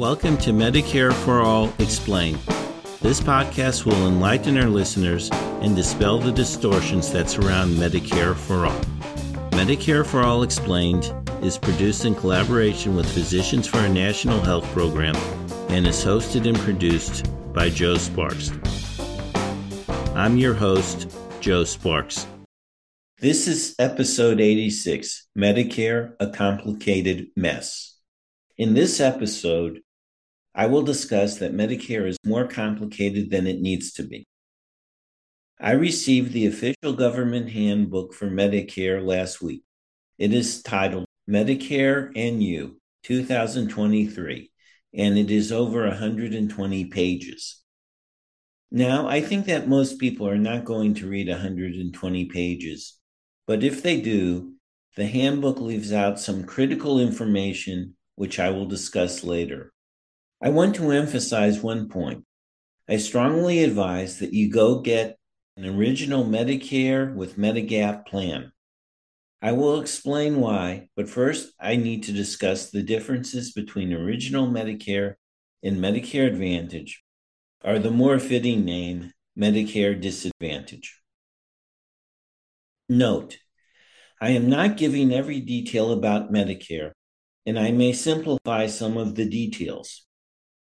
Welcome to Medicare for All Explained. This podcast will enlighten our listeners and dispel the distortions that surround Medicare for All. Medicare for All Explained is produced in collaboration with Physicians for a National Health Program and is hosted and produced by Joe Sparks. I'm your host, Joe Sparks. This is episode 86 Medicare, a Complicated Mess. In this episode, I will discuss that Medicare is more complicated than it needs to be. I received the official government handbook for Medicare last week. It is titled Medicare and You 2023, and it is over 120 pages. Now, I think that most people are not going to read 120 pages, but if they do, the handbook leaves out some critical information which I will discuss later. I want to emphasize one point. I strongly advise that you go get an original Medicare with Medigap plan. I will explain why, but first I need to discuss the differences between original Medicare and Medicare Advantage, or the more fitting name, Medicare Disadvantage. Note, I am not giving every detail about Medicare, and I may simplify some of the details.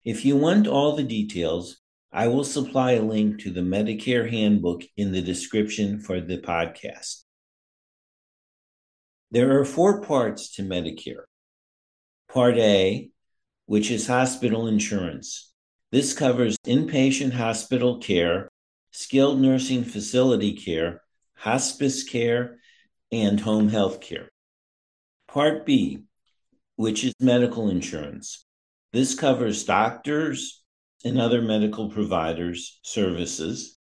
If you want all the details, I will supply a link to the Medicare handbook in the description for the podcast. There are four parts to Medicare. Part A, which is hospital insurance. This covers inpatient hospital care, skilled nursing facility care, hospice care, and home health care. Part B, which is medical insurance. This covers doctors and other medical providers' services,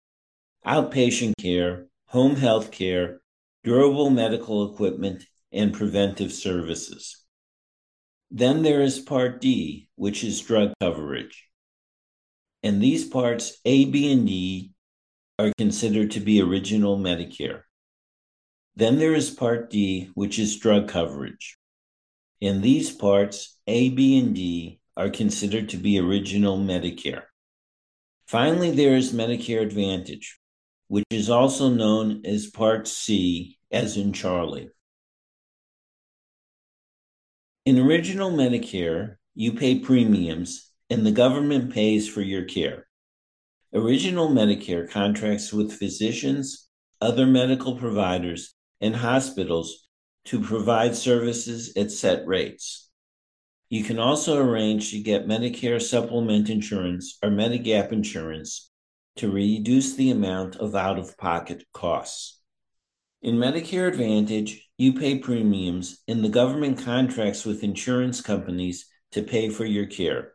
outpatient care, home health care, durable medical equipment, and preventive services. Then there is Part D, which is drug coverage. And these parts A, B, and D are considered to be original Medicare. Then there is Part D, which is drug coverage. In these parts A, B, and D are considered to be original Medicare. Finally, there is Medicare Advantage, which is also known as Part C, as in Charlie. In original Medicare, you pay premiums and the government pays for your care. Original Medicare contracts with physicians, other medical providers, and hospitals to provide services at set rates. You can also arrange to get Medicare supplement insurance or Medigap insurance to reduce the amount of out of pocket costs. In Medicare Advantage, you pay premiums and the government contracts with insurance companies to pay for your care.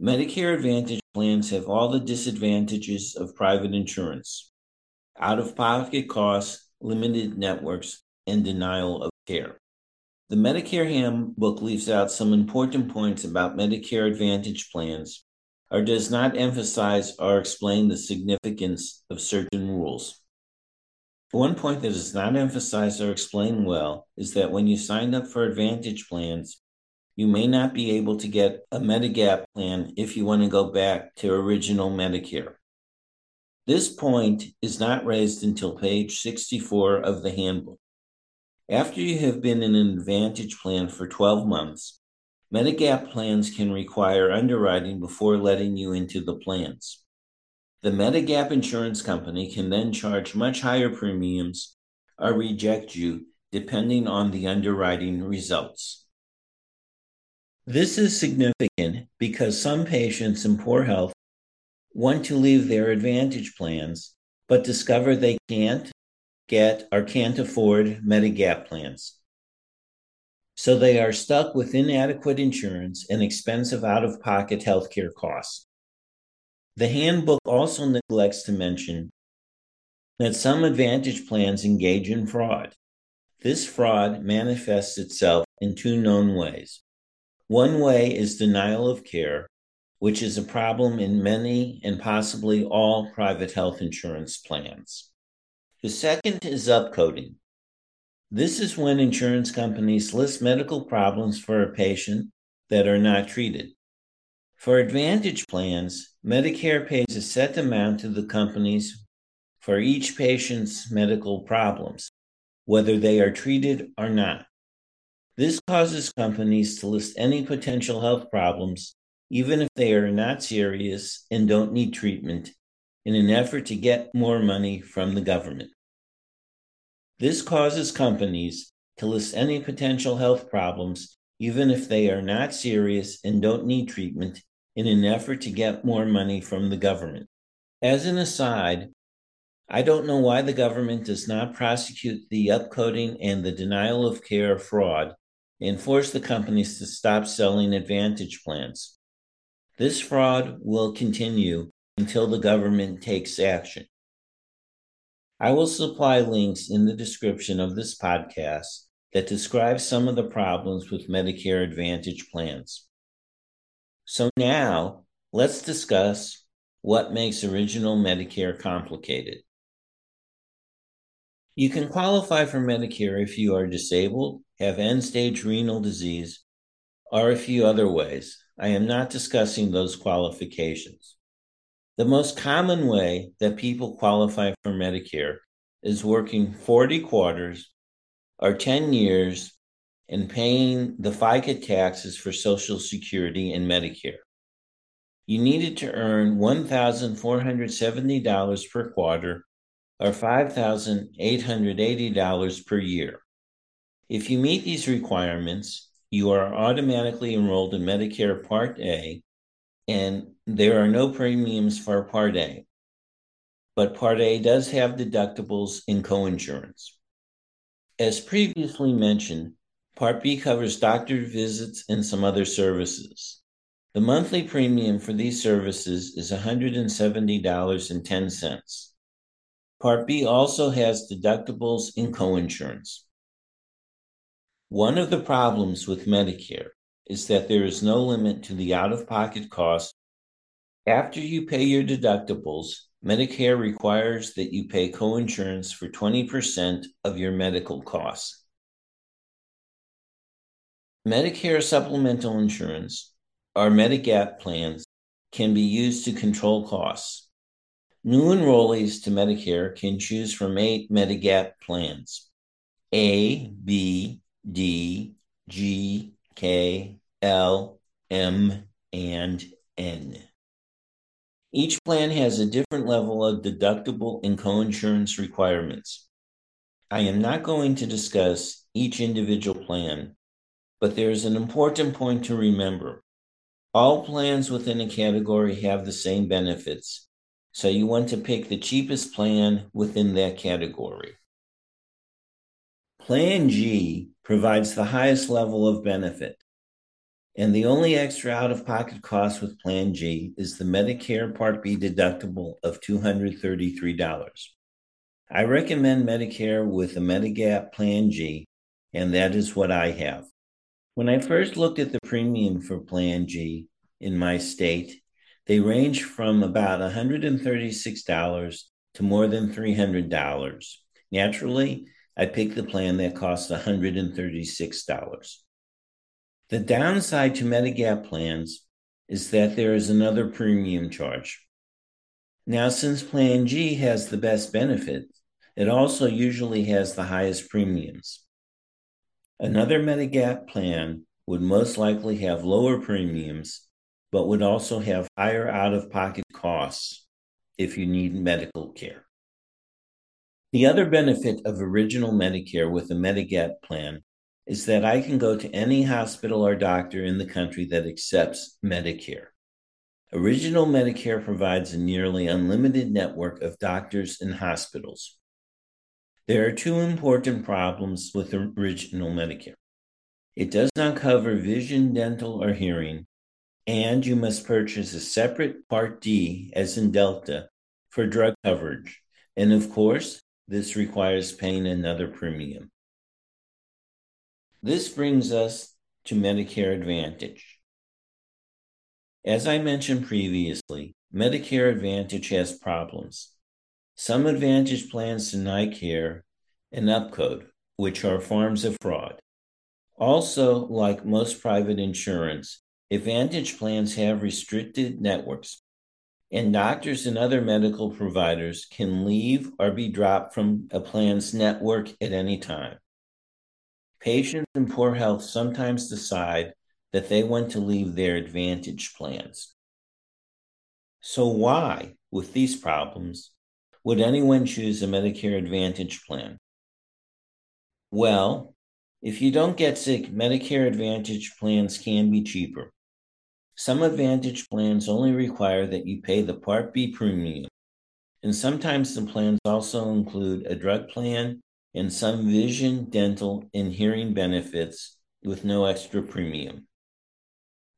Medicare Advantage plans have all the disadvantages of private insurance out of pocket costs, limited networks, and denial of care. The Medicare Handbook leaves out some important points about Medicare Advantage plans or does not emphasize or explain the significance of certain rules. One point that is not emphasized or explained well is that when you sign up for Advantage plans, you may not be able to get a Medigap plan if you want to go back to original Medicare. This point is not raised until page 64 of the handbook. After you have been in an Advantage plan for 12 months, Medigap plans can require underwriting before letting you into the plans. The Medigap insurance company can then charge much higher premiums or reject you depending on the underwriting results. This is significant because some patients in poor health want to leave their Advantage plans but discover they can't get or can't afford Medigap plans. So they are stuck with inadequate insurance and expensive out of pocket healthcare costs. The handbook also neglects to mention that some Advantage plans engage in fraud. This fraud manifests itself in two known ways. One way is denial of care, which is a problem in many and possibly all private health insurance plans. The second is upcoding. This is when insurance companies list medical problems for a patient that are not treated. For Advantage plans, Medicare pays a set amount to the companies for each patient's medical problems, whether they are treated or not. This causes companies to list any potential health problems, even if they are not serious and don't need treatment, in an effort to get more money from the government. This causes companies to list any potential health problems, even if they are not serious and don't need treatment, in an effort to get more money from the government. As an aside, I don't know why the government does not prosecute the upcoding and the denial of care fraud and force the companies to stop selling advantage plans. This fraud will continue until the government takes action. I will supply links in the description of this podcast that describe some of the problems with Medicare Advantage plans. So now let's discuss what makes original Medicare complicated. You can qualify for Medicare if you are disabled, have end stage renal disease, or a few other ways. I am not discussing those qualifications. The most common way that people qualify for Medicare is working 40 quarters or 10 years and paying the FICA taxes for Social Security and Medicare. You needed to earn $1,470 per quarter or $5,880 per year. If you meet these requirements, you are automatically enrolled in Medicare Part A and there are no premiums for Part A. But Part A does have deductibles and coinsurance. As previously mentioned, Part B covers doctor visits and some other services. The monthly premium for these services is $170.10. Part B also has deductibles and coinsurance. One of the problems with Medicare is that there is no limit to the out of pocket cost. After you pay your deductibles, Medicare requires that you pay coinsurance for 20% of your medical costs. Medicare supplemental insurance, or Medigap plans, can be used to control costs. New enrollees to Medicare can choose from eight Medigap plans A, B, D, G, K, L, M, and N. Each plan has a different level of deductible and coinsurance requirements. I am not going to discuss each individual plan, but there is an important point to remember. All plans within a category have the same benefits, so you want to pick the cheapest plan within that category. Plan G provides the highest level of benefit. And the only extra out of pocket cost with Plan G is the Medicare Part B deductible of $233. I recommend Medicare with a Medigap Plan G, and that is what I have. When I first looked at the premium for Plan G in my state, they range from about $136 to more than $300. Naturally, I picked the plan that cost $136. The downside to Medigap plans is that there is another premium charge. Now, since Plan G has the best benefits, it also usually has the highest premiums. Another Medigap plan would most likely have lower premiums, but would also have higher out of pocket costs if you need medical care. The other benefit of original Medicare with a Medigap plan is that I can go to any hospital or doctor in the country that accepts Medicare. Original Medicare provides a nearly unlimited network of doctors and hospitals. There are two important problems with original Medicare. It does not cover vision, dental, or hearing, and you must purchase a separate Part D, as in Delta, for drug coverage. And of course, this requires paying another premium. This brings us to Medicare Advantage. As I mentioned previously, Medicare Advantage has problems. Some Advantage plans deny care and upcode, which are forms of fraud. Also, like most private insurance, Advantage plans have restricted networks, and doctors and other medical providers can leave or be dropped from a plan's network at any time. Patients in poor health sometimes decide that they want to leave their Advantage plans. So, why, with these problems, would anyone choose a Medicare Advantage plan? Well, if you don't get sick, Medicare Advantage plans can be cheaper. Some Advantage plans only require that you pay the Part B premium, and sometimes the plans also include a drug plan and some vision, dental, and hearing benefits with no extra premium.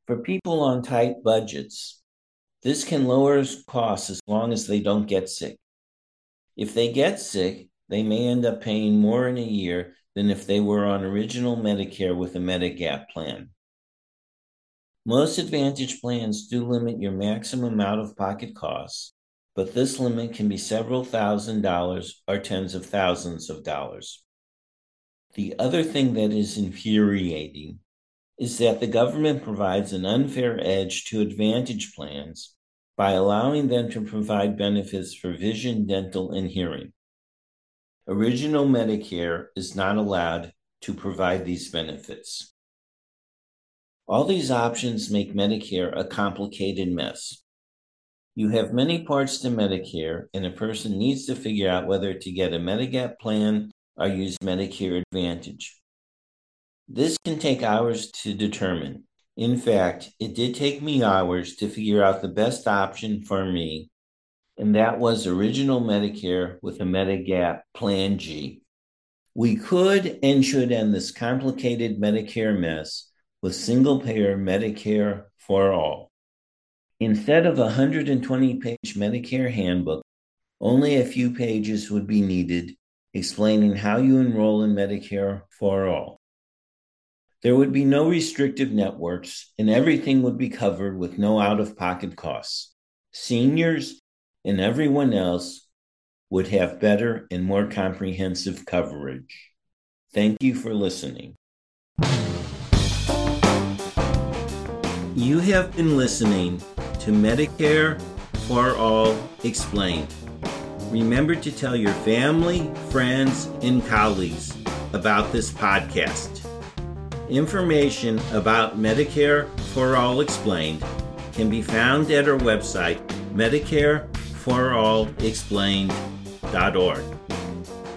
For people on tight budgets, this can lower costs as long as they don't get sick. If they get sick, they may end up paying more in a year than if they were on original Medicare with a Medigap plan. Most Advantage plans do limit your maximum out of pocket costs, but this limit can be several thousand dollars or tens of thousands of dollars. The other thing that is infuriating is that the government provides an unfair edge to Advantage plans by allowing them to provide benefits for vision, dental, and hearing. Original Medicare is not allowed to provide these benefits. All these options make Medicare a complicated mess. You have many parts to Medicare, and a person needs to figure out whether to get a Medigap plan or use Medicare Advantage. This can take hours to determine. In fact, it did take me hours to figure out the best option for me, and that was original Medicare with a Medigap Plan G. We could and should end this complicated Medicare mess with single payer Medicare for all. Instead of a 120 page Medicare handbook, only a few pages would be needed explaining how you enroll in Medicare for all. There would be no restrictive networks, and everything would be covered with no out of pocket costs. Seniors and everyone else would have better and more comprehensive coverage. Thank you for listening. You have been listening to Medicare for All Explained. Remember to tell your family, friends, and colleagues about this podcast. Information about Medicare for All Explained can be found at our website, MedicareForAllExplained.org.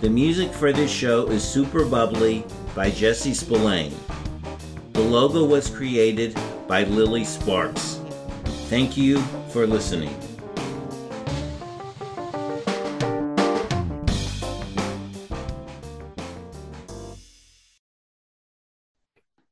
The music for this show is Super Bubbly by Jesse Spillane. The logo was created by Lily Sparks. Thank you for listening.